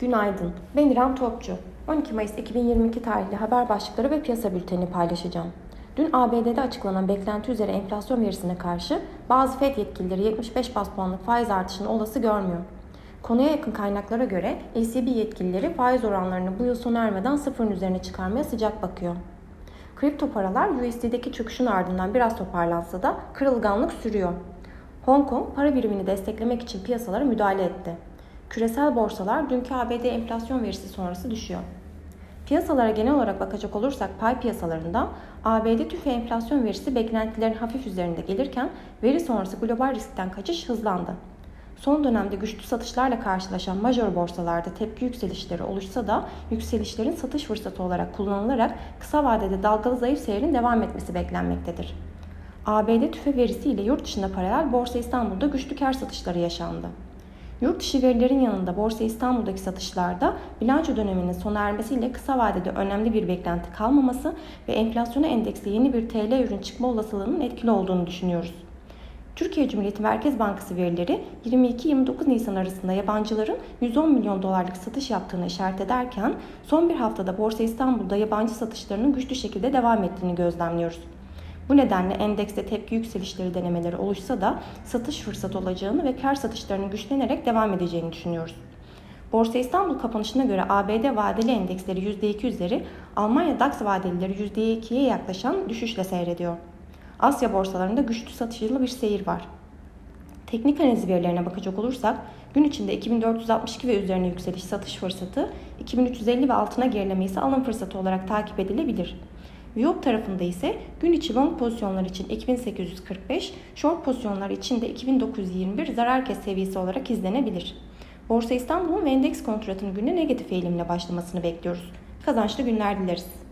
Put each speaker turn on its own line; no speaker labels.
Günaydın. Ben İrem Topçu. 12 Mayıs 2022 tarihli haber başlıkları ve piyasa bülteni paylaşacağım. Dün ABD'de açıklanan beklenti üzere enflasyon verisine karşı bazı FED yetkilileri 75 bas puanlık faiz artışını olası görmüyor. Konuya yakın kaynaklara göre ECB yetkilileri faiz oranlarını bu yıl sona ermeden sıfırın üzerine çıkarmaya sıcak bakıyor. Kripto paralar USD'deki çöküşün ardından biraz toparlansa da kırılganlık sürüyor. Hong Kong para birimini desteklemek için piyasalara müdahale etti. Küresel borsalar dünkü ABD enflasyon verisi sonrası düşüyor. Piyasalara genel olarak bakacak olursak pay piyasalarında ABD tüfe enflasyon verisi beklentilerin hafif üzerinde gelirken veri sonrası global riskten kaçış hızlandı. Son dönemde güçlü satışlarla karşılaşan major borsalarda tepki yükselişleri oluşsa da yükselişlerin satış fırsatı olarak kullanılarak kısa vadede dalgalı zayıf seyrin devam etmesi beklenmektedir. ABD tüfe verisi ile yurt dışında paralel Borsa İstanbul'da güçlü kar satışları yaşandı. Yurt dışı verilerin yanında Borsa İstanbul'daki satışlarda bilanço döneminin sona ermesiyle kısa vadede önemli bir beklenti kalmaması ve enflasyona endeksli yeni bir TL ürün çıkma olasılığının etkili olduğunu düşünüyoruz. Türkiye Cumhuriyeti Merkez Bankası verileri 22-29 Nisan arasında yabancıların 110 milyon dolarlık satış yaptığını işaret ederken son bir haftada Borsa İstanbul'da yabancı satışlarının güçlü şekilde devam ettiğini gözlemliyoruz. Bu nedenle endekste tepki yükselişleri denemeleri oluşsa da satış fırsatı olacağını ve kar satışlarının güçlenerek devam edeceğini düşünüyoruz. Borsa İstanbul kapanışına göre ABD vadeli endeksleri %2 üzeri, Almanya DAX vadelileri %2'ye yaklaşan düşüşle seyrediyor. Asya borsalarında güçlü satışlı bir seyir var. Teknik analiz verilerine bakacak olursak gün içinde 2462 ve üzerine yükseliş satış fırsatı, 2350 ve altına gerileme ise alım fırsatı olarak takip edilebilir. Viyop tarafında ise gün içi long pozisyonlar için 2845, short pozisyonlar için de 2921 zarar kes seviyesi olarak izlenebilir. Borsa İstanbul'un endeks kontratının gününe negatif eğilimle başlamasını bekliyoruz. Kazançlı günler dileriz.